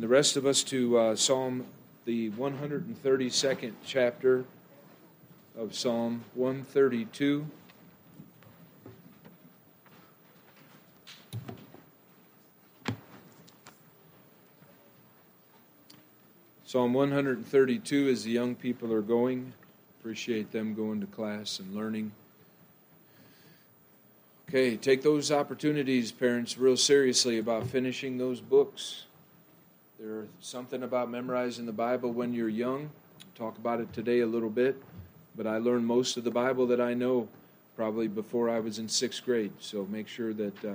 and the rest of us to uh, Psalm, the 132nd chapter of Psalm 132. Psalm 132 as the young people are going. Appreciate them going to class and learning. Okay, take those opportunities, parents, real seriously about finishing those books. There's something about memorizing the Bible when you're young. Talk about it today a little bit, but I learned most of the Bible that I know probably before I was in sixth grade. So make sure that uh,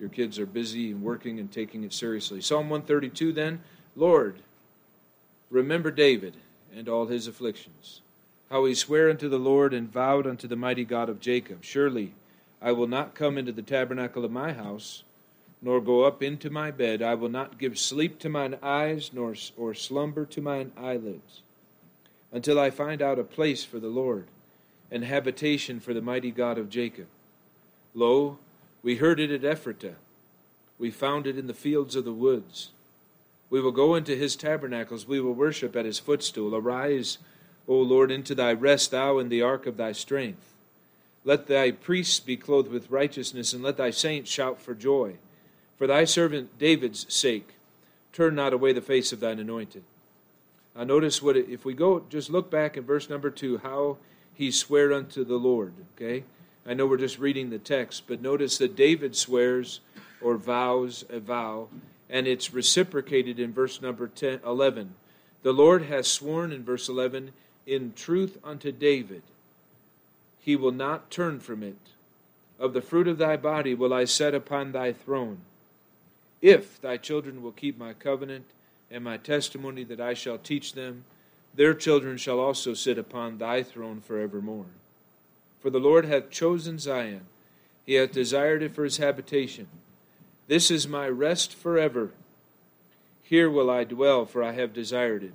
your kids are busy and working and taking it seriously. Psalm 132 then, Lord, remember David and all his afflictions, how he sware unto the Lord and vowed unto the mighty God of Jacob, Surely I will not come into the tabernacle of my house nor go up into my bed. I will not give sleep to mine eyes, nor or slumber to mine eyelids, until I find out a place for the Lord, and habitation for the mighty God of Jacob. Lo, we heard it at Ephratah. We found it in the fields of the woods. We will go into his tabernacles. We will worship at his footstool. Arise, O Lord, into thy rest, thou in the ark of thy strength. Let thy priests be clothed with righteousness, and let thy saints shout for joy. For thy servant David's sake, turn not away the face of thine anointed. Now, notice what, if we go, just look back in verse number two, how he sware unto the Lord. Okay? I know we're just reading the text, but notice that David swears or vows a vow, and it's reciprocated in verse number 10, 11. The Lord has sworn in verse 11, in truth unto David, he will not turn from it. Of the fruit of thy body will I set upon thy throne. If thy children will keep my covenant and my testimony that I shall teach them, their children shall also sit upon thy throne forevermore. For the Lord hath chosen Zion, he hath desired it for his habitation. This is my rest forever. Here will I dwell, for I have desired it.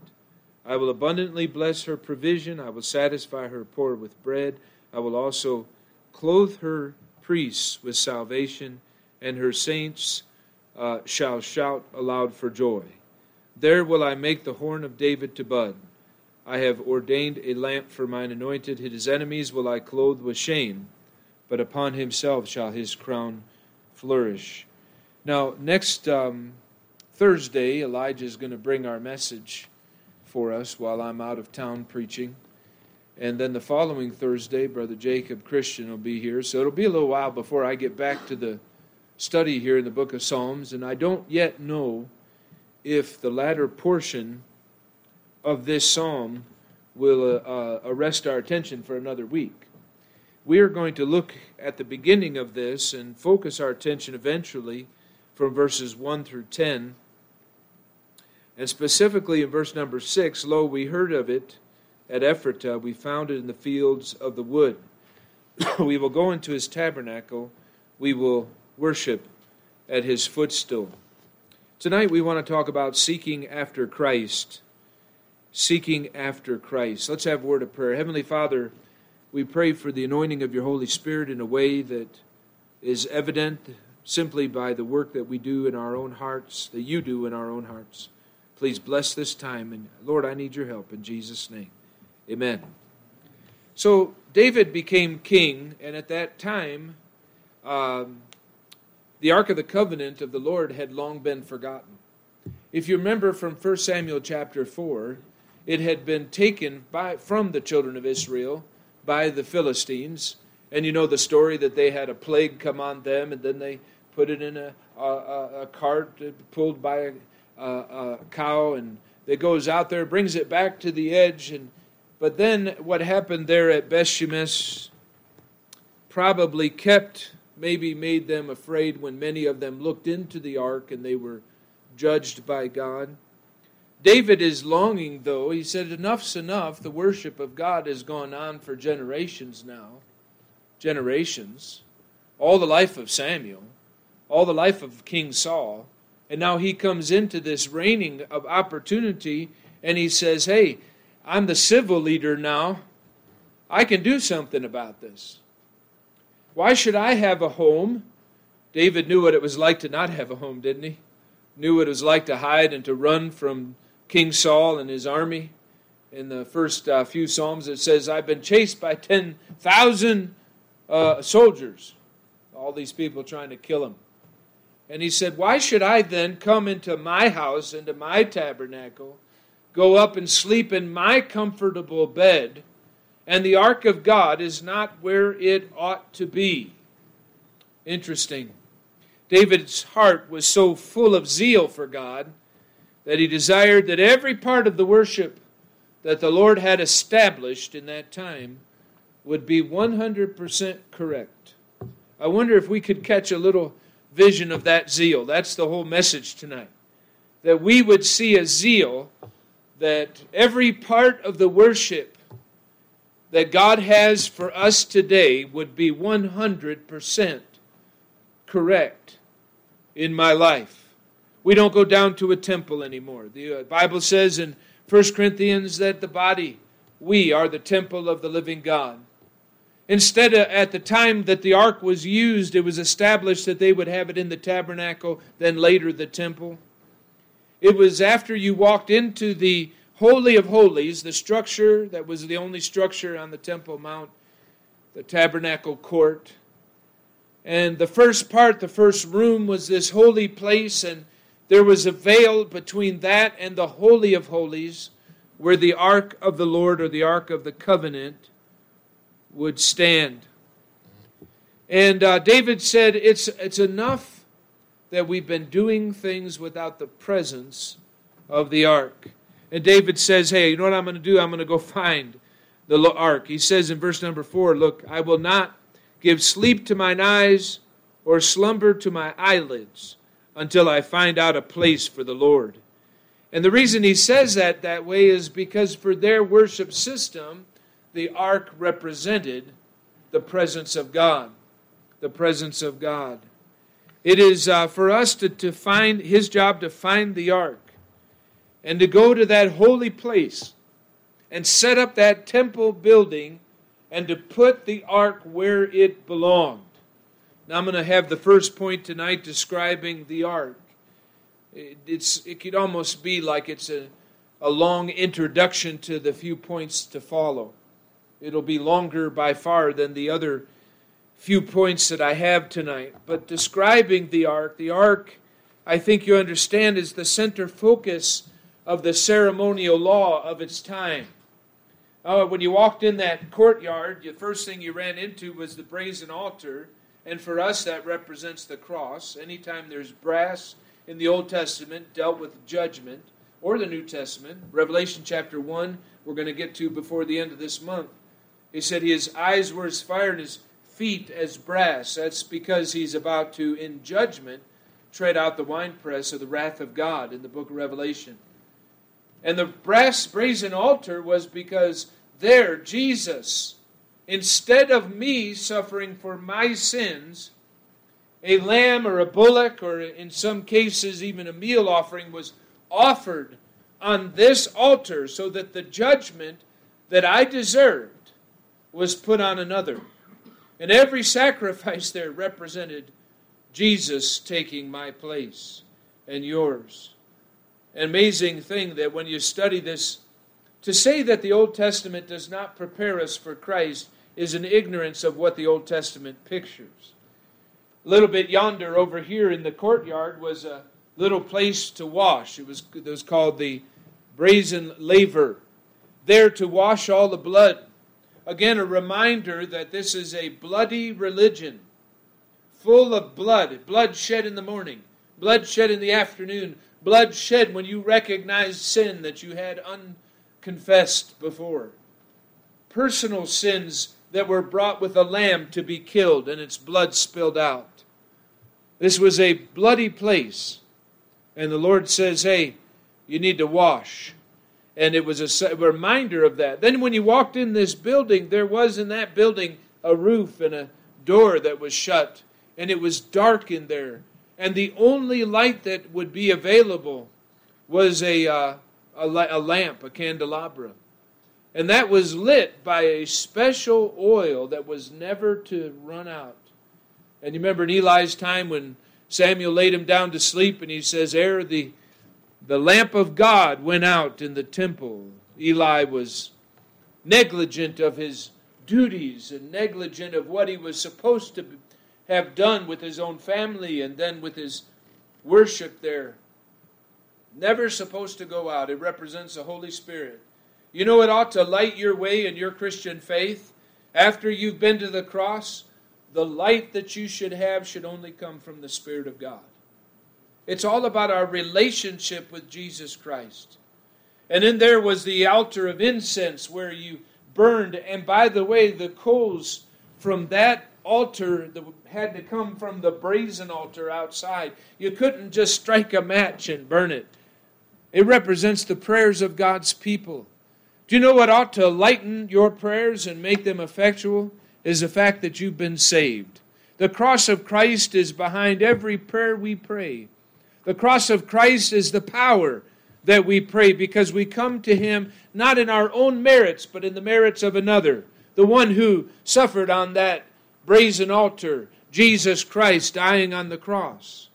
I will abundantly bless her provision, I will satisfy her poor with bread, I will also clothe her priests with salvation, and her saints uh, shall shout aloud for joy. There will I make the horn of David to bud. I have ordained a lamp for mine anointed. His enemies will I clothe with shame, but upon himself shall his crown flourish. Now, next um, Thursday, Elijah is going to bring our message for us while I'm out of town preaching. And then the following Thursday, Brother Jacob Christian will be here. So it'll be a little while before I get back to the study here in the book of Psalms, and I don't yet know if the latter portion of this psalm will uh, uh, arrest our attention for another week. We are going to look at the beginning of this and focus our attention eventually from verses 1 through 10. And specifically in verse number 6, lo, we heard of it at Ephratah, we found it in the fields of the wood. we will go into his tabernacle, we will worship at his footstool. Tonight we want to talk about seeking after Christ. Seeking after Christ. Let's have a word of prayer. Heavenly Father, we pray for the anointing of your Holy Spirit in a way that is evident simply by the work that we do in our own hearts, that you do in our own hearts. Please bless this time. And Lord, I need your help in Jesus' name. Amen. So David became king, and at that time, um, the Ark of the Covenant of the Lord had long been forgotten. If you remember from 1 Samuel chapter 4, it had been taken by, from the children of Israel by the Philistines. And you know the story that they had a plague come on them, and then they put it in a, a, a cart pulled by a, a, cow, and it goes out there, brings it back to the edge. And But then what happened there at Bethshemesh probably kept maybe made them afraid when many of them looked into the ark and they were judged by God. David is longing, though. He said, Enough's enough. The worship of God has gone on for generations now. Generations. All the life of Samuel, all the life of King Saul. And now he comes into this reigning of opportunity and he says, Hey, I'm the civil leader now. I can do something about this. Why should I have a home? David knew what it was like to not have a home, didn't he? knew what it was like to hide and to run from King Saul and his army. In the first uh, few Psalms, it says, I've been chased by 10,000 uh, soldiers, all these people trying to kill him. And he said, Why should I then come into my house, into my tabernacle, go up and sleep in my comfortable bed, and the ark of God is not where it ought to be? Interesting. David's heart was so full of zeal for God that he desired that every part of the worship that the Lord had established in that time would be 100% correct. I wonder if we could catch a little vision of that zeal. That's the whole message tonight. That we would see a zeal that every part of the worship that God has for us today would be 100% correct in my life. We don't go down to a temple anymore. The uh, Bible says in 1 Corinthians that the body, we are the temple of the living God. Instead, at the time that the ark was used, it was established that they would have it in the tabernacle, then later the temple. It was after you walked into the Holy of Holies, the structure that was the only structure on the Temple Mount, the tabernacle court. And the first part, the first room, was this holy place, and there was a veil between that and the Holy of Holies, where the Ark of the Lord or the Ark of the Covenant would stand. And uh, David said, it's, it's enough that we've been doing things without the presence of the ark. And David says, Hey, you know what I'm going to do? I'm going to go find the ark. He says in verse number four, Look, I will not give sleep to mine eyes or slumber to my eyelids until I find out a place for the Lord. And the reason he says that that way is because for their worship system, the ark represented the presence of God. The presence of God. It is uh, for us to, to find his job to find the ark and to go to that holy place and set up that temple building and to put the ark where it belonged. Now I'm going to have the first point tonight describing the ark. It's, it could almost be like it's a, a long introduction to the few points to follow. It'll be longer by far than the other few points that I have tonight. But describing the ark, the ark, I think you understand, is the center focus of the ceremonial law of its time. Uh, when you walked in that courtyard, the first thing you ran into was the brazen altar, and for us that represents the cross. Anytime there's brass in the Old Testament dealt with judgment, or the New Testament, Revelation chapter 1, we're going to get to before the end of this month. He said his eyes were as fire and his feet as brass. That's because he's about to, in judgment, tread out the winepress of the wrath of God in the book of Revelation. And the brass brazen altar was because there, Jesus, instead of me suffering for my sins, a lamb or a bullock, or in some cases even a meal offering, was offered on this altar so that the judgment that I deserved was put on another. And every sacrifice there represented Jesus taking my place and yours. An amazing thing that when you study this, to say that the Old Testament does not prepare us for Christ is an ignorance of what the Old Testament pictures. A little bit yonder over here in the courtyard was a little place to wash. It was, it was called the brazen laver. There to wash all the blood Again, a reminder that this is a bloody religion, full of blood, blood shed in the morning, blood shed in the afternoon, blood shed when you recognized sin that you had unconfessed before. Personal sins that were brought with a lamb to be killed and its blood spilled out. This was a bloody place. And the Lord says, hey, you need to wash and it was a reminder of that. Then, when you walked in this building, there was in that building a roof and a door that was shut, and it was dark in there. And the only light that would be available was a, uh, a, a lamp, a candelabra. And that was lit by a special oil that was never to run out. And you remember in Eli's time when Samuel laid him down to sleep, and he says, Ere the, the lamp of God went out in the temple, Eli was negligent of his duties and negligent of what he was supposed to have done with his own family and then with his worship there. Never supposed to go out. It represents the Holy Spirit. You know, it ought to light your way in your Christian faith. After you've been to the cross, the light that you should have should only come from the Spirit of God. It's all about our relationship with Jesus Christ. And then there was the altar of incense where you burned. And by the way, the coals from that altar that had to come from the brazen altar outside. You couldn't just strike a match and burn it. It represents the prayers of God's people. Do you know what ought to lighten your prayers and make them effectual? Is the fact that you've been saved. The cross of Christ is behind every prayer we pray. The cross of Christ is the power that we pray because we come to Him not in our own merits, but in the merits of another, the one who suffered on that brazen altar, Jesus Christ dying on the cross.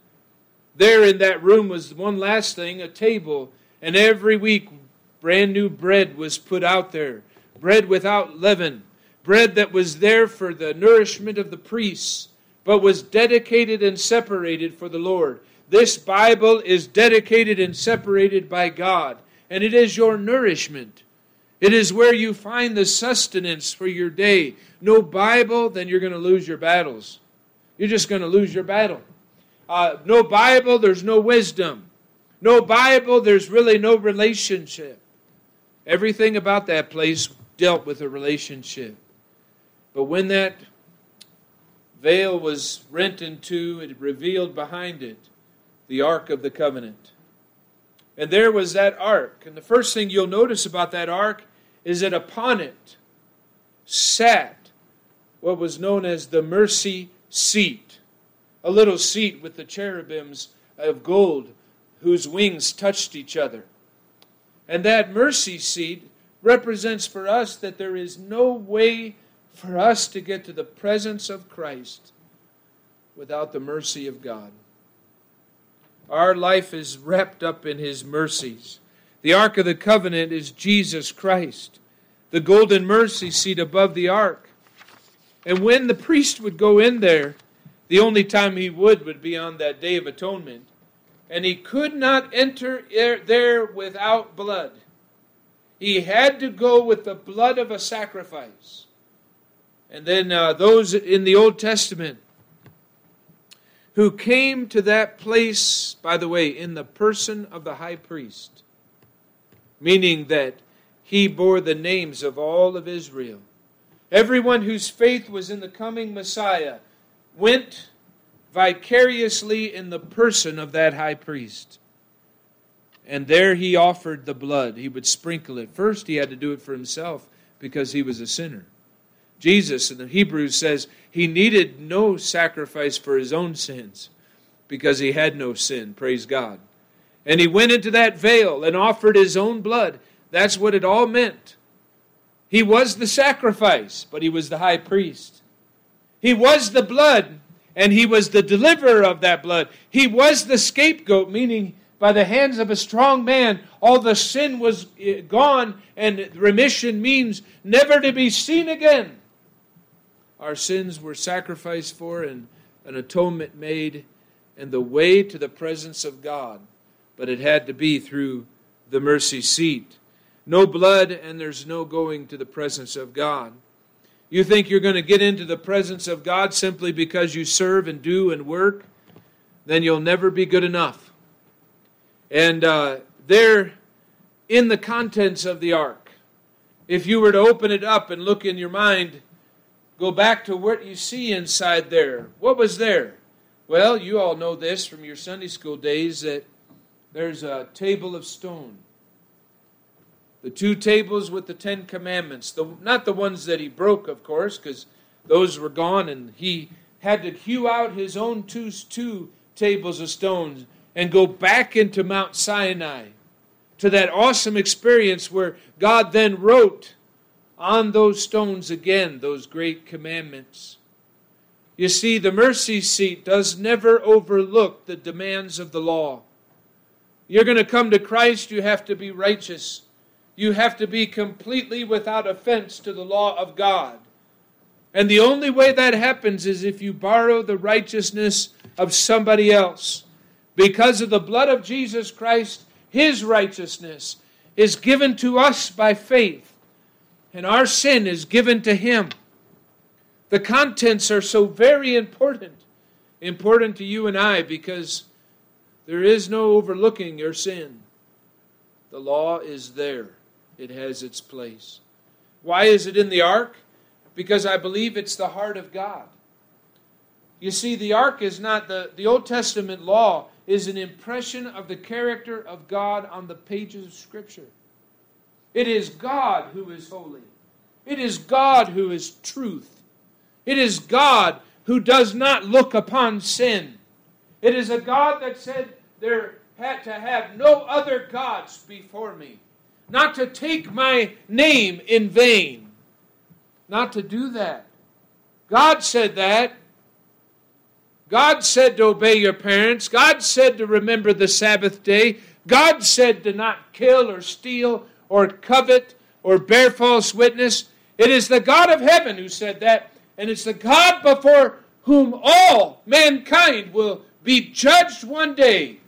There in that room was one last thing a table, and every week brand new bread was put out there bread without leaven, bread that was there for the nourishment of the priests, but was dedicated and separated for the Lord. This Bible is dedicated and separated by God, and it is your nourishment. It is where you find the sustenance for your day. No Bible, then you're going to lose your battles. You're just going to lose your battle. Uh, no Bible, there's no wisdom. No Bible, there's really no relationship. Everything about that place dealt with a relationship. But when that veil was rent in two, it revealed behind it the Ark of the Covenant. And there was that ark. And the first thing you'll notice about that ark is that upon it sat what was known as the mercy seat, a little seat with the cherubims of gold whose wings touched each other. And that mercy seat represents for us that there is no way for us to get to the presence of Christ without the mercy of God. Our life is wrapped up in His mercies. The Ark of the Covenant is Jesus Christ, the golden mercy seat above the Ark. And when the priest would go in there, the only time he would would be on that Day of Atonement. And he could not enter there without blood. He had to go with the blood of a sacrifice. And then uh, those in the Old Testament who came to that place, by the way, in the person of the high priest, meaning that he bore the names of all of Israel. Everyone whose faith was in the coming Messiah went vicariously in the person of that high priest. And there he offered the blood. He would sprinkle it. First, he had to do it for himself because he was a sinner. Jesus in the Hebrews says he needed no sacrifice for his own sins because he had no sin, praise God. And he went into that veil and offered his own blood. That's what it all meant. He was the sacrifice, but he was the high priest. He was the blood, and he was the deliverer of that blood. He was the scapegoat, meaning by the hands of a strong man, all the sin was eh, gone, and remission means never to be seen again our sins were sacrificed for and an atonement made and the way to the presence of God. But it had to be through the mercy seat. No blood, and there's no going to the presence of God. You think you're going to get into the presence of God simply because you serve and do and work? Then you'll never be good enough. And uh, there, in the contents of the ark, if you were to open it up and look in your mind, go back to what you see inside there. What was there? Well, you all know this from your Sunday school days that there's a table of stone. The two tables with the Ten Commandments. The, not the ones that he broke, of course, because those were gone, and he had to hew out his own two, two tables of stones and go back into Mount Sinai to that awesome experience where God then wrote on those stones again those great commandments. You see, the mercy seat does never overlook the demands of the law. You're going to come to Christ, you have to be righteous. You have to be completely without offense to the law of God. And the only way that happens is if you borrow the righteousness of somebody else. Because of the blood of Jesus Christ, his righteousness is given to us by faith, and our sin is given to him. The contents are so very important, important to you and I, because there is no overlooking your sin. The law is there, it has its place. Why is it in the ark? Because I believe it's the heart of God. You see, the ark is not the, the Old Testament law is an impression of the character of God on the pages of Scripture. It is God who is holy. It is God who is truth. It is God who does not look upon sin. It is a God that said there had to have no other gods before me, not to take my name in vain, not to do that. God said that. God said to obey your parents. God said to remember the Sabbath day. God said to not kill or steal or covet or bear false witness. It is the God of heaven who said that, and it's the God before whom all mankind will be judged one day,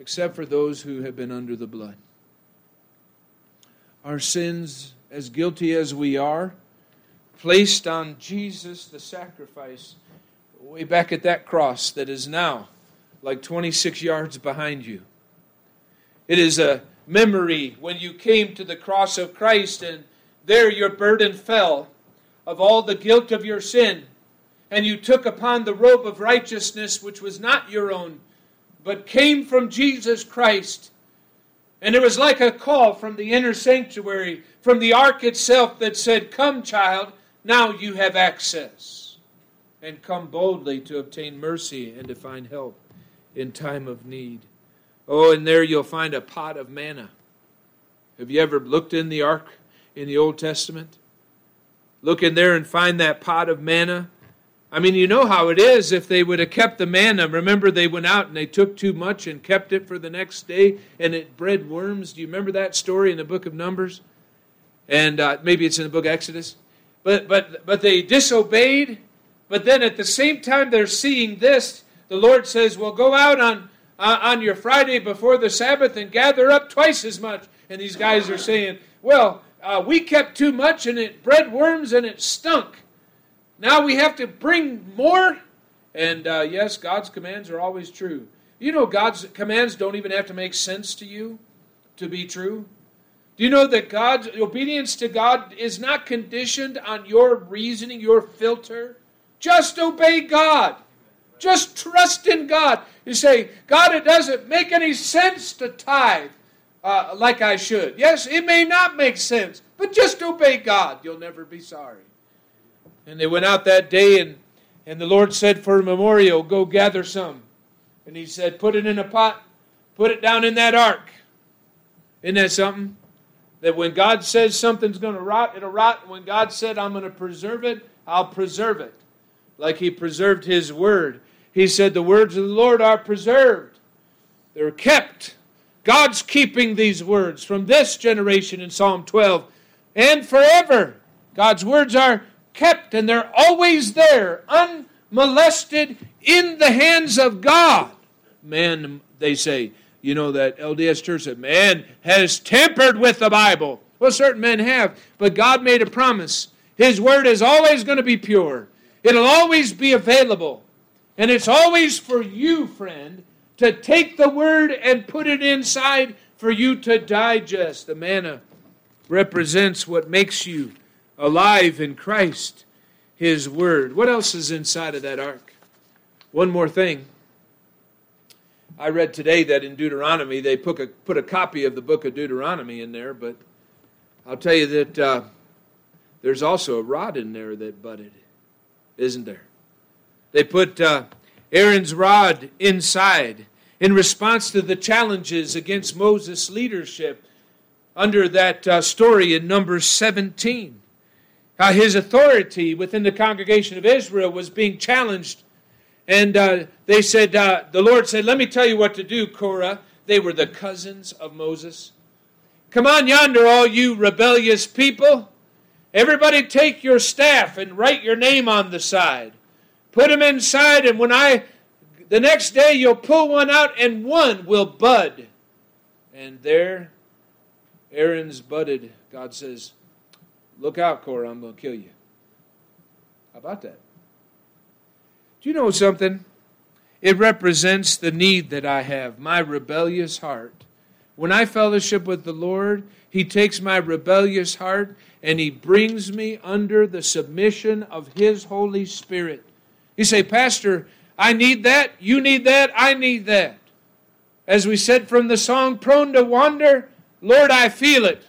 except for those who have been under the blood. Our sins, as guilty as we are, placed on Jesus the sacrifice way back at that cross that is now like 26 yards behind you. It is a memory when you came to the cross of Christ and there your burden fell of all the guilt of your sin, and you took upon the robe of righteousness which was not your own, but came from Jesus Christ. And it was like a call from the inner sanctuary, from the ark itself, that said, Come, child, now you have access and come boldly to obtain mercy and to find help in time of need. Oh, and there you'll find a pot of manna. Have you ever looked in the ark in the Old Testament? Look in there and find that pot of manna. I mean, you know how it is if they would have kept the manna. Remember, they went out and they took too much and kept it for the next day and it bred worms. Do you remember that story in the book of Numbers? And uh, maybe it's in the book of Exodus. But, but, but they disobeyed. But then at the same time they're seeing this, the Lord says, Well, go out on, uh, on your Friday before the Sabbath and gather up twice as much. And these guys are saying, Well, uh, we kept too much and it bred worms and it stunk. Now we have to bring more. And uh, yes, God's commands are always true. You know, God's commands don't even have to make sense to you to be true. Do you know that God's obedience to God is not conditioned on your reasoning, your filter? Just obey God. Just trust in God. You say, God, it doesn't make any sense to tithe uh, like I should. Yes, it may not make sense, but just obey God. You'll never be sorry. And they went out that day, and, and the Lord said, For a memorial, go gather some. And he said, Put it in a pot, put it down in that ark. Isn't that something? That when God says something's going to rot, it'll rot. When God said, I'm going to preserve it, I'll preserve it. Like He preserved His word. He said, The words of the Lord are preserved, they're kept. God's keeping these words from this generation in Psalm 12 and forever. God's words are kept and they're always there, unmolested in the hands of God. Man, they say, you know, that LDS church that man has tampered with the Bible. Well, certain men have, but God made a promise. His word is always going to be pure, it'll always be available. And it's always for you, friend, to take the word and put it inside for you to digest. The manna represents what makes you alive in Christ, His word. What else is inside of that ark? One more thing. I read today that in Deuteronomy they put a, put a copy of the book of Deuteronomy in there, but I'll tell you that uh, there's also a rod in there that budded, isn't there? They put uh, Aaron's rod inside in response to the challenges against Moses' leadership under that uh, story in Numbers 17. How his authority within the congregation of Israel was being challenged. And uh, they said, uh, the Lord said, Let me tell you what to do, Korah. They were the cousins of Moses. Come on yonder, all you rebellious people. Everybody take your staff and write your name on the side. Put them inside, and when I, the next day, you'll pull one out, and one will bud. And there, Aaron's budded. God says, Look out, Korah, I'm going to kill you. How about that? Do you know something? It represents the need that I have, my rebellious heart. When I fellowship with the Lord, He takes my rebellious heart and He brings me under the submission of His Holy Spirit. You say, Pastor, I need that, you need that, I need that. As we said from the song, Prone to Wander, Lord, I feel it.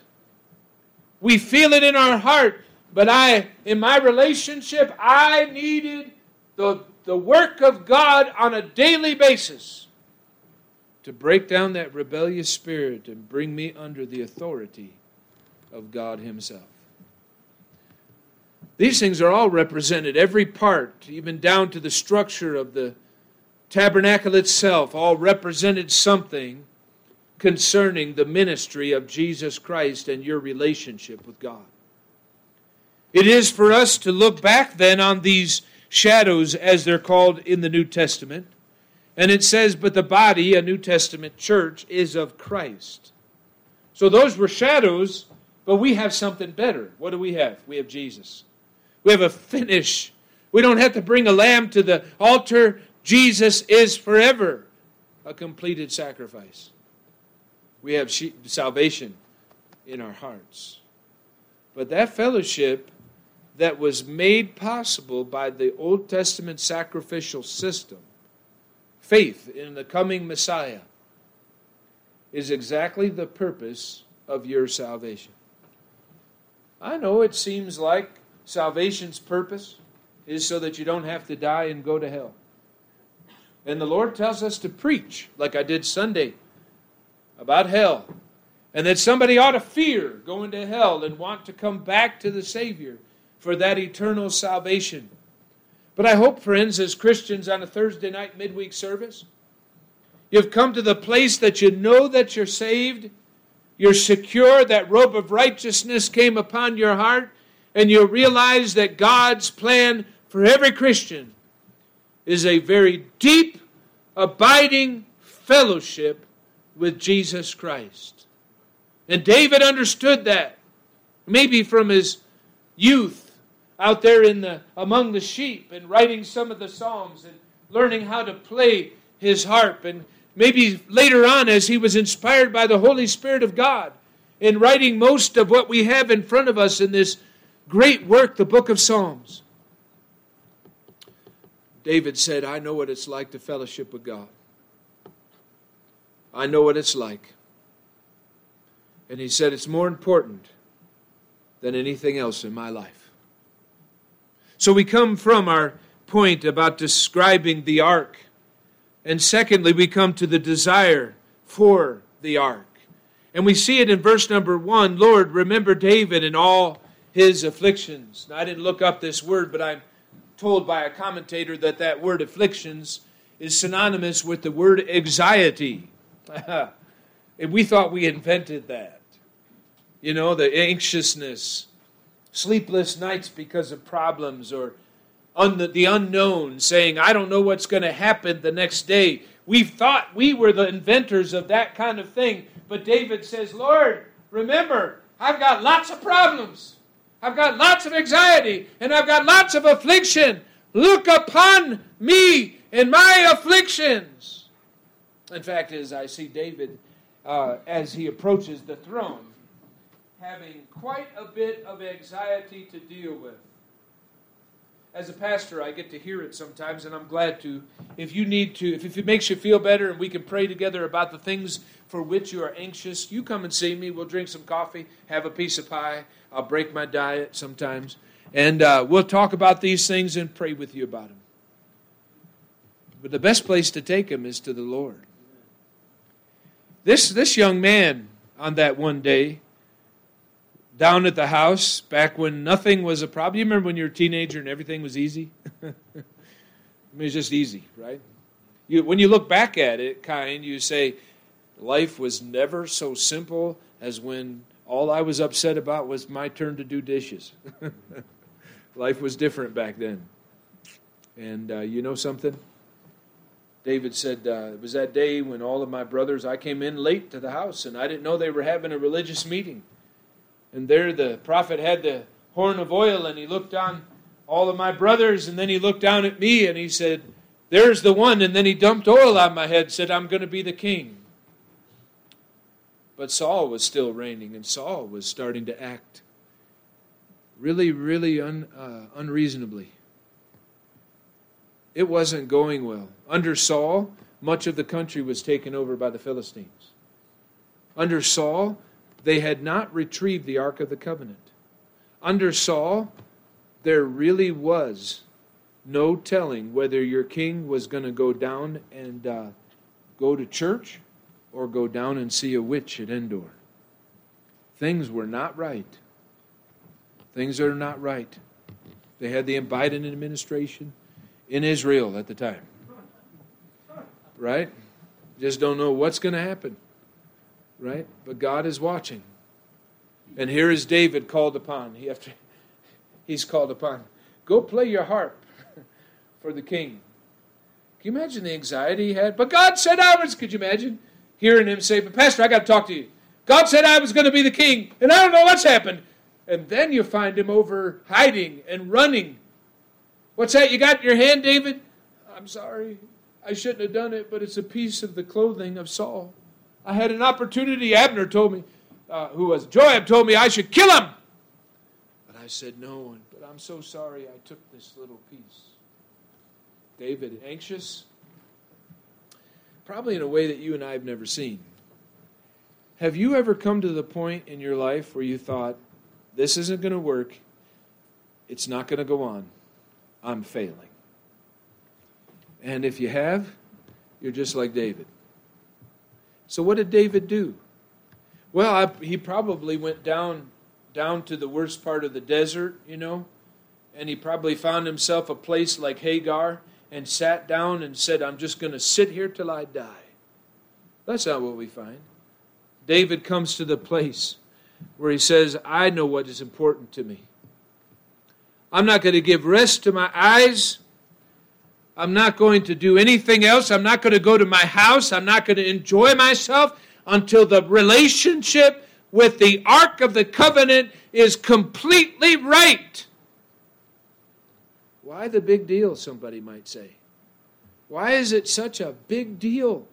We feel it in our heart. But I, in my relationship, I needed the, the work of God on a daily basis to break down that rebellious spirit and bring me under the authority of God Himself. These things are all represented, every part, even down to the structure of the tabernacle itself, all represented something concerning the ministry of Jesus Christ and your relationship with God. It is for us to look back then on these shadows, as they're called in the New Testament. And it says, But the body, a New Testament church, is of Christ. So those were shadows, but we have something better. What do we have? We have Jesus. We have a finish. We don't have to bring a lamb to the altar. Jesus is forever a completed sacrifice we have salvation in our hearts. But that fellowship that was made possible by the Old Testament sacrificial system, faith in the coming Messiah, is exactly the purpose of your salvation. I know it seems like salvation's purpose is so that you don't have to die and go to hell. And the Lord tells us to preach, like I did Sunday about hell and that somebody ought to fear going to hell and want to come back to the Savior for that eternal salvation. But I hope, friends, as Christians on a Thursday night midweek service, you've come to the place that you know that you're saved, you're secure, that robe of righteousness came upon your heart, and you realize that God's plan for every Christian is a very deep, abiding fellowship with Jesus Christ. And David understood that, maybe from his youth out there in the among the sheep and writing some of the psalms and learning how to play his harp and maybe later on as he was inspired by the Holy Spirit of God in writing most of what we have in front of us in this great work, the book of Psalms. David said, I know what it's like to fellowship with God. I know what it's like. And he said, It's more important than anything else in my life. So we come from our point about describing the ark. And secondly, we come to the desire for the ark. And we see it in verse number one Lord, remember David and all his afflictions. Now, I didn't look up this word, but I'm told by a commentator that that word afflictions is synonymous with the word anxiety. and we thought we invented that. You know, the anxiousness, sleepless nights because of problems, or un- the unknown, saying, I don't know what's going to happen the next day. We thought we were the inventors of that kind of thing. But David says, Lord, remember, I've got lots of problems. I've got lots of anxiety and I've got lots of affliction. Look upon me in my afflictions. In fact, as I see David uh, as he approaches the throne, having quite a bit of anxiety to deal with. As a pastor, I get to hear it sometimes, and I'm glad to. If you need to, if, if it makes you feel better and we can pray together about the things for which you are anxious, you come and see me. We'll drink some coffee, have a piece of pie. I'll break my diet sometimes. And uh, we'll talk about these things and pray with you about them. But the best place to take them is to the Lord. This, this young man on that one day down at the house back when nothing was a problem. You remember when you were a teenager and everything was easy? I mean, it was just easy, right? You, when you look back at it, kind, you say, life was never so simple as when all I was upset about was my turn to do dishes. life was different back then. And uh, you know something? David said, uh, It was that day when all of my brothers, I came in late to the house and I didn't know they were having a religious meeting. And there the prophet had the horn of oil and he looked on all of my brothers and then he looked down at me and he said, There's the one. And then he dumped oil on my head, said, I'm going to be the king. But Saul was still reigning and Saul was starting to act really, really un, uh, unreasonably. It wasn't going well. Under Saul, much of the country was taken over by the Philistines. Under Saul, they had not retrieved the Ark of the Covenant. Under Saul, there really was no telling whether your king was going to go down and uh, go to church or go down and see a witch at Endor. Things were not right. Things are not right. They had the Biden administration in Israel at the time. Right? Just don't know what's going to happen. Right? But God is watching. And here is David called upon. He after, he's called upon. Go play your harp for the king. Can you imagine the anxiety he had? But God said I was. Could you imagine hearing him say, But Pastor, I got to talk to you. God said I was going to be the king, and I don't know what's happened. And then you find him over hiding and running. What's that you got in your hand, David? I'm sorry. I shouldn't have done it, but it's a piece of the clothing of Saul. I had an opportunity. Abner told me, uh, who was Joab told me I should kill him. But I said no, but I'm so sorry I took this little piece. David, anxious? Probably in a way that you and I have never seen. Have you ever come to the point in your life where you thought, this isn't going to work, it's not going to go on, I'm failing? And if you have, you're just like David. So, what did David do? Well, I, he probably went down down to the worst part of the desert, you know, and he probably found himself a place like Hagar and sat down and said, I'm just going to sit here till I die. That's not what we find. David comes to the place where he says, I know what is important to me. I'm not going to give rest to my eyes. I'm not going to do anything else. I'm not going to go to my house. I'm not going to enjoy myself until the relationship with the Ark of the Covenant is completely right. Why the big deal, somebody might say? Why is it such a big deal?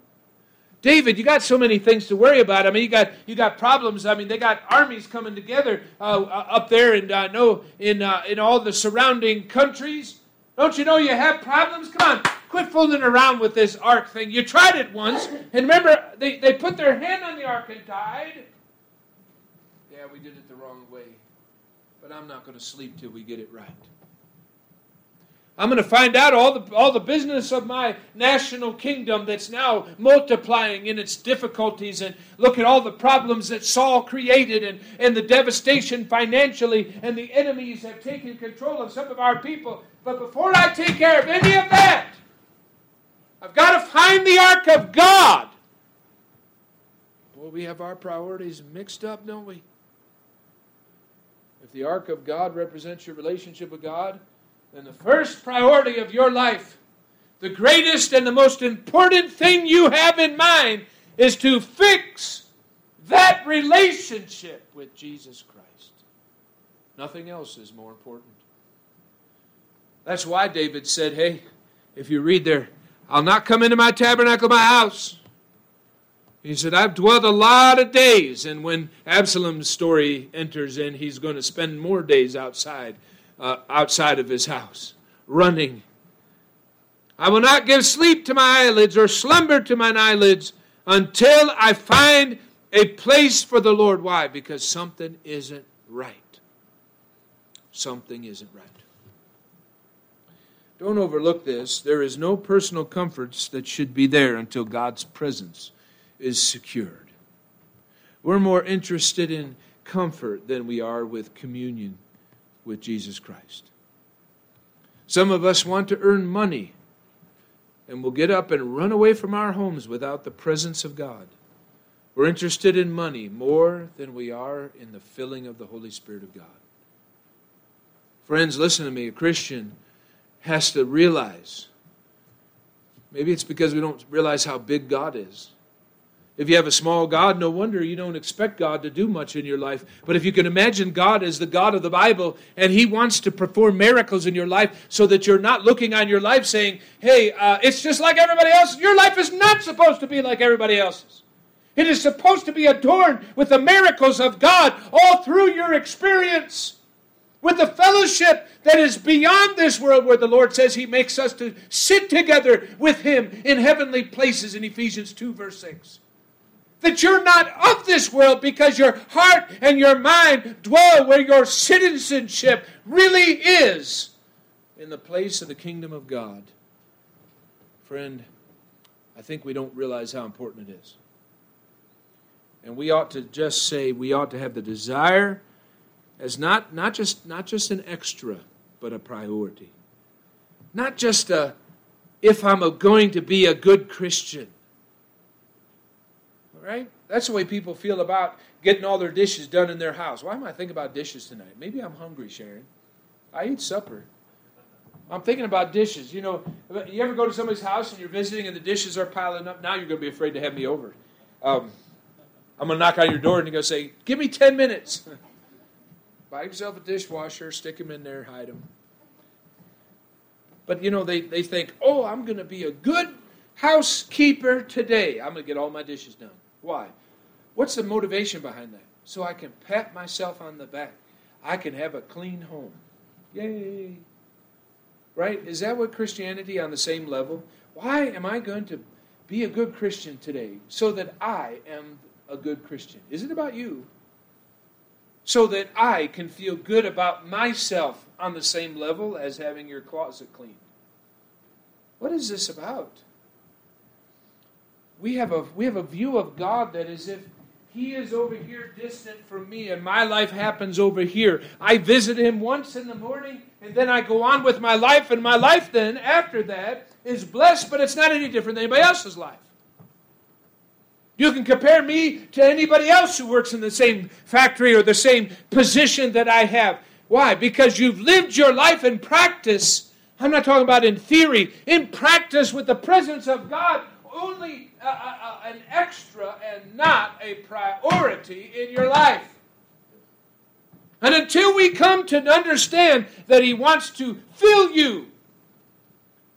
David, you got so many things to worry about. I mean, you got you got problems. I mean, they got armies coming together uh, uh up there, and uh, no, in uh, in all the surrounding countries. Don't you know you have problems? Come on, Quit fooling around with this ark thing. You tried it once, and remember, they, they put their hand on the ark and died. Yeah, we did it the wrong way. But I'm not going to sleep till we get it right. I'm going to find out all the, all the business of my national kingdom that's now multiplying in its difficulties and look at all the problems that Saul created and, and the devastation financially, and the enemies have taken control of some of our people. But before I take care of any of that, I've got to find the ark of God. Boy, we have our priorities mixed up, don't we? If the ark of God represents your relationship with God, then the first priority of your life, the greatest and the most important thing you have in mind, is to fix that relationship with Jesus Christ. Nothing else is more important. That's why David said, Hey, if you read there, I'll not come into my tabernacle, my house. He said, I've dwelt a lot of days. And when Absalom's story enters in, he's going to spend more days outside, uh, outside of his house, running. I will not give sleep to my eyelids or slumber to mine eyelids until I find a place for the Lord. Why? Because something isn't right. Something isn't right. Don't overlook this. There is no personal comforts that should be there until God's presence is secured. We're more interested in comfort than we are with communion with Jesus Christ. Some of us want to earn money and will get up and run away from our homes without the presence of God. We're interested in money more than we are in the filling of the Holy Spirit of God. Friends, listen to me. A Christian has to realize maybe it's because we don't realize how big God is. If you have a small God, no wonder you don't expect God to do much in your life. But if you can imagine God as the God of the Bible and He wants to perform miracles in your life so that you're not looking on your life saying, hey, uh, it's just like everybody else, your life is not supposed to be like everybody else's. It is supposed to be adorned with the miracles of God all through your experience. With the fellowship that is beyond this world, where the Lord says He makes us to sit together with Him in heavenly places in Ephesians 2, verse 6 that you're not of this world because your heart and your mind dwell where your citizenship really is in the place of the kingdom of God. Friend, I think we don't realize how important it is. And we ought to just say we ought to have the desire as not, not, just, not just an extra, but a priority. Not just a, if I'm going to be a good Christian right? That's the way people feel about getting all their dishes done in their house. Why am I thinking about dishes tonight? Maybe I'm hungry, Sharon. I eat supper. I'm thinking about dishes. You know, you ever go to somebody's house and you're visiting and the dishes are piling up? Now you're going to be afraid to have me over. Um, I'm going to knock on your door and you're going to say, Give me 10 minutes. Buy yourself a dishwasher, stick them in there, hide them. But, you know, they, they think, Oh, I'm going to be a good housekeeper today. I'm going to get all my dishes done. Why? What's the motivation behind that? So I can pat myself on the back. I can have a clean home. Yay! Right? Is that what Christianity on the same level? Why am I going to be a good Christian today? So that I am a good Christian. Is it about you? So that I can feel good about myself on the same level as having your closet clean. What is this about? We have a we have a view of God that is if he is over here distant from me and my life happens over here. I visit him once in the morning and then I go on with my life and my life then after that is blessed but it's not any different than anybody else's life. You can compare me to anybody else who works in the same factory or the same position that I have. Why? Because you've lived your life in practice. I'm not talking about in theory, in practice with the presence of God only an extra and not a priority in your life. And until we come to understand that He wants to fill you,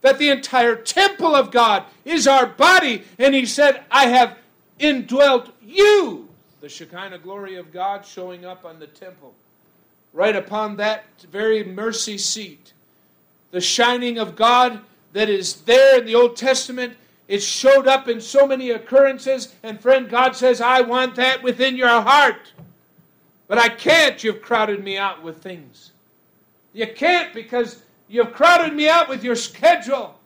that the entire temple of God is our body, and He said, I have indwelt you, the Shekinah glory of God showing up on the temple, right upon that very mercy seat. The shining of God that is there in the Old Testament it showed up in so many occurrences. And friend, God says, I want that within your heart. But I can't. You've crowded me out with things. You can't because you've crowded me out with your schedule.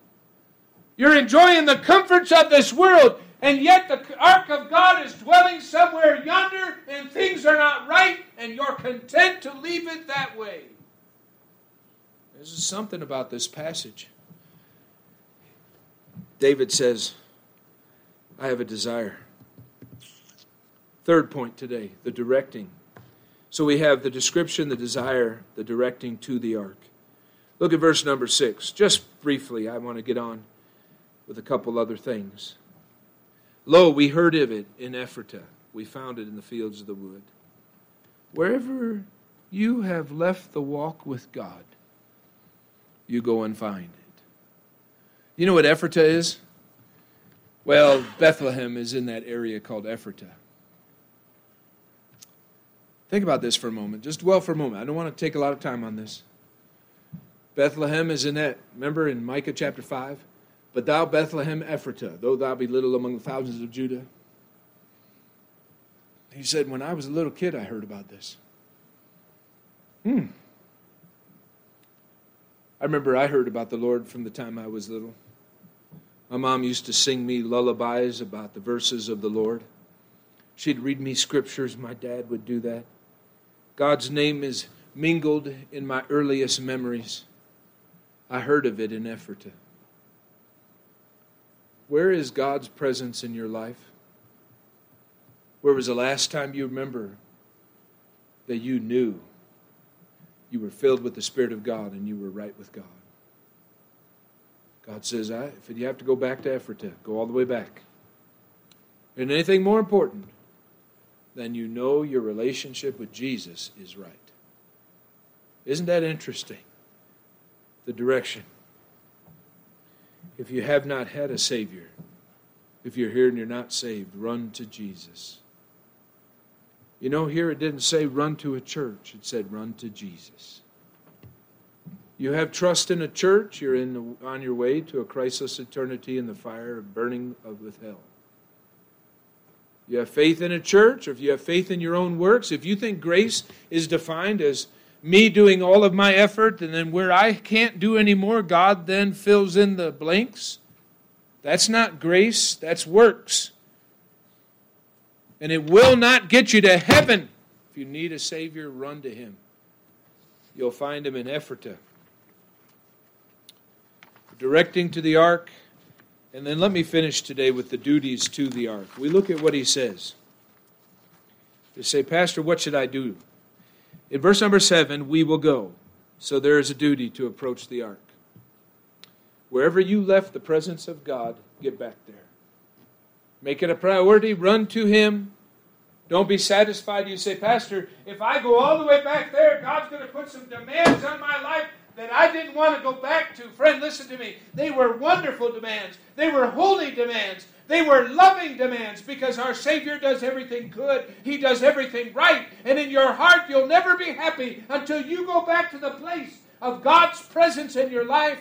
You're enjoying the comforts of this world, and yet the ark of God is dwelling somewhere yonder, and things are not right, and you're content to leave it that way. There's something about this passage. David says, I have a desire. Third point today the directing. So we have the description, the desire, the directing to the ark. Look at verse number six. Just briefly, I want to get on with a couple other things. Lo, we heard of it in Ephratah. We found it in the fields of the wood. Wherever you have left the walk with God, you go and find it. You know what Ephratah is? Well, Bethlehem is in that area called Ephratah. Think about this for a moment. Just dwell for a moment. I don't want to take a lot of time on this. Bethlehem is in that, remember in Micah chapter 5? But thou, Bethlehem Ephratah, though thou be little among the thousands of Judah. He said, When I was a little kid, I heard about this. Hmm. I remember I heard about the Lord from the time I was little. My mom used to sing me lullabies about the verses of the Lord. She'd read me scriptures. My dad would do that. God's name is mingled in my earliest memories. I heard of it in Ephratah. Where is God's presence in your life? Where was the last time you remember that you knew you were filled with the Spirit of God and you were right with God? God says, I, if you have to go back to Ephratah, go all the way back. And anything more important than you know your relationship with Jesus is right. Isn't that interesting? The direction. If you have not had a Savior, if you're here and you're not saved, run to Jesus. You know, here it didn't say run to a church, it said run to Jesus. You have trust in a church, you're in the, on your way to a crisis eternity in the fire burning of with hell. You have faith in a church, or if you have faith in your own works, if you think grace is defined as me doing all of my effort, and then where I can't do anymore, God then fills in the blanks, that's not grace, that's works. And it will not get you to heaven. If you need a Savior, run to Him. You'll find Him in Ephratah. Directing to the ark. And then let me finish today with the duties to the ark. We look at what he says. They say, Pastor, what should I do? In verse number seven, we will go. So there is a duty to approach the ark. Wherever you left the presence of God, get back there. Make it a priority. Run to Him. Don't be satisfied. You say, Pastor, if I go all the way back there, God's going to put some demands on my life that I didn't want to go back to. Friend, listen to me. They were wonderful demands, they were holy demands. They were loving demands because our Savior does everything good. He does everything right. And in your heart, you'll never be happy until you go back to the place of God's presence in your life.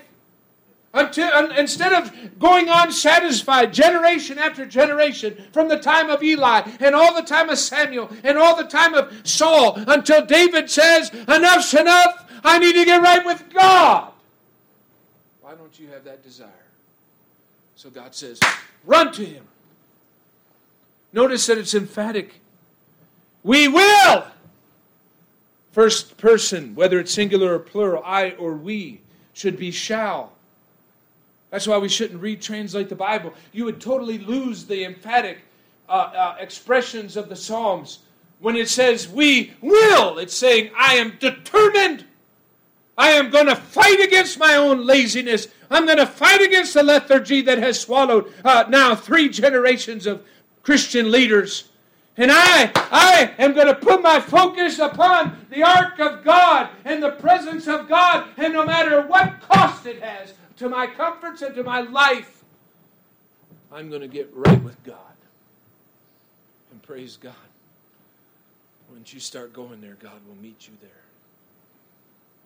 Until, instead of going on satisfied generation after generation from the time of Eli and all the time of Samuel and all the time of Saul until David says, Enough's enough, I need to get right with God. Why don't you have that desire? So God says, Run to Him. Notice that it's emphatic. We will. First person, whether it's singular or plural, I or we, should be shall. That's why we shouldn't retranslate the Bible. You would totally lose the emphatic uh, uh, expressions of the Psalms. When it says we will, it's saying I am determined. I am going to fight against my own laziness. I'm going to fight against the lethargy that has swallowed uh, now three generations of Christian leaders. And I, I am going to put my focus upon the ark of God and the presence of God, and no matter what cost it has, to my comforts and to my life, I'm going to get right with God. And praise God. Once you start going there, God will meet you there.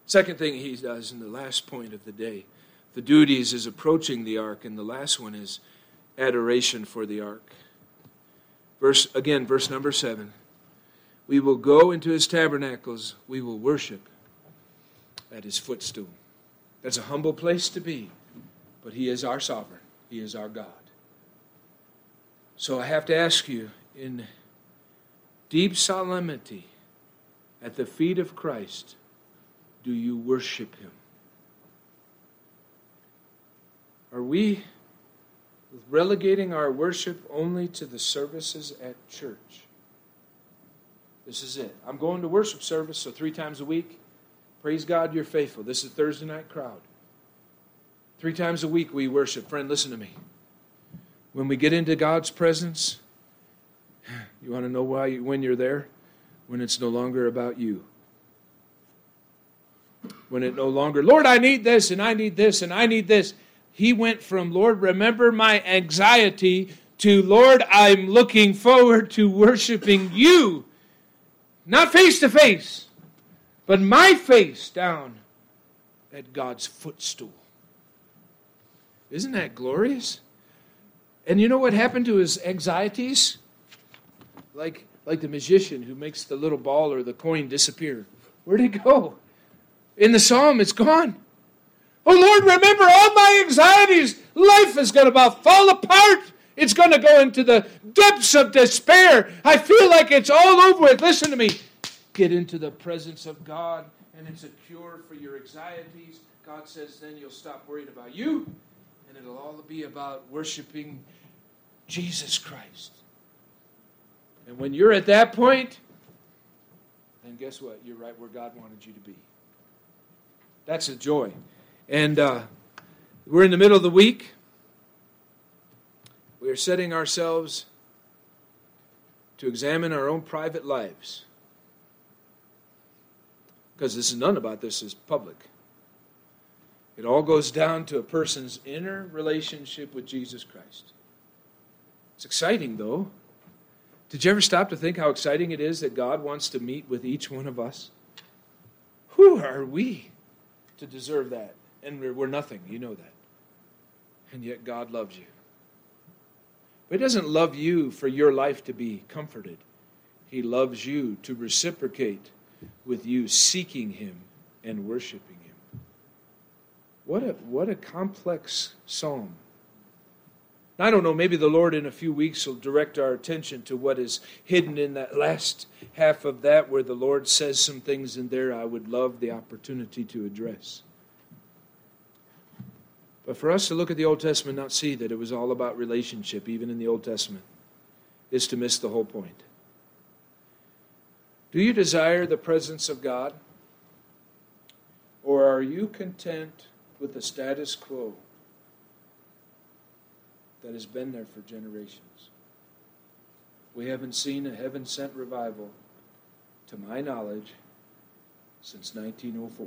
Second thing he does in the last point of the day, the duties is approaching the ark, and the last one is adoration for the ark. Verse again, verse number seven. We will go into his tabernacles, we will worship at his footstool. That's a humble place to be, but He is our sovereign, He is our God. So I have to ask you, in deep solemnity, at the feet of Christ, do you worship Him? Are we relegating our worship only to the services at church? This is it. I'm going to worship service, so three times a week. Praise God, you're faithful. This is Thursday night crowd. Three times a week we worship. Friend, listen to me. When we get into God's presence, you want to know why you, when you're there? When it's no longer about you. When it no longer, Lord, I need this and I need this and I need this. He went from, Lord, remember my anxiety to, Lord, I'm looking forward to worshiping you. Not face to face but my face down at God's footstool. Isn't that glorious? And you know what happened to his anxieties? Like, like the magician who makes the little ball or the coin disappear. Where'd it go? In the psalm, it's gone. Oh Lord, remember all my anxieties. Life is going to about fall apart. It's going to go into the depths of despair. I feel like it's all over with. Listen to me. Get into the presence of God and it's a cure for your anxieties, God says then you'll stop worrying about you and it'll all be about worshiping Jesus Christ. And when you're at that point, then guess what? You're right where God wanted you to be. That's a joy. And uh, we're in the middle of the week. We are setting ourselves to examine our own private lives. Because this is none about this is public. It all goes down to a person's inner relationship with Jesus Christ. It's exciting, though. Did you ever stop to think how exciting it is that God wants to meet with each one of us? Who are we to deserve that? And we're, we're nothing. You know that. And yet God loves you. But He doesn't love you for your life to be comforted. He loves you to reciprocate with you seeking Him and worshiping Him. What a, what a complex psalm. I don't know, maybe the Lord in a few weeks will direct our attention to what is hidden in that last half of that, where the Lord says some things in there I would love the opportunity to address. But for us to look at the Old Testament and not see that it was all about relationship, even in the Old Testament, is to miss the whole point. Do you desire the presence of God? Or are you content with the status quo? that has been there for generations. We haven't seen a heaven sent revival, to my knowledge, since 1904.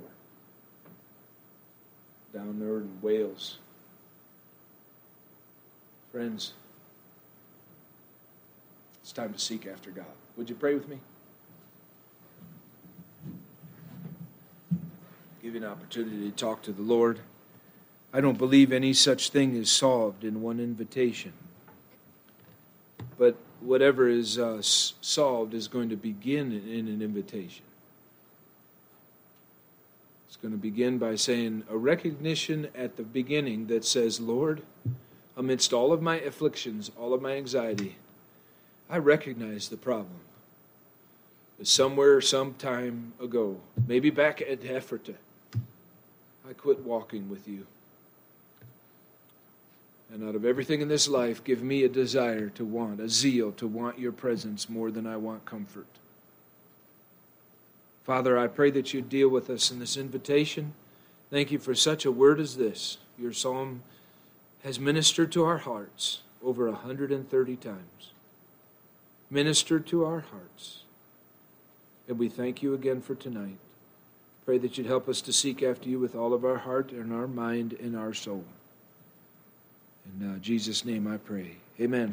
Down there in Wales. Friends, it's time to seek after God. Would you pray with me? Give you an opportunity to talk to the Lord. I don't believe any such thing is solved in one invitation. But whatever is uh, solved is going to begin in an invitation. It's going to begin by saying a recognition at the beginning that says, Lord, amidst all of my afflictions, all of my anxiety, I recognize the problem. Somewhere, some time ago, maybe back at Ephratah, I quit walking with you. And out of everything in this life, give me a desire to want, a zeal to want your presence more than I want comfort. Father, I pray that you deal with us in this invitation. Thank you for such a word as this. Your psalm has ministered to our hearts over 130 times. Ministered to our hearts. And we thank you again for tonight. Pray that you'd help us to seek after you with all of our heart and our mind and our soul. In uh, Jesus' name I pray. Amen.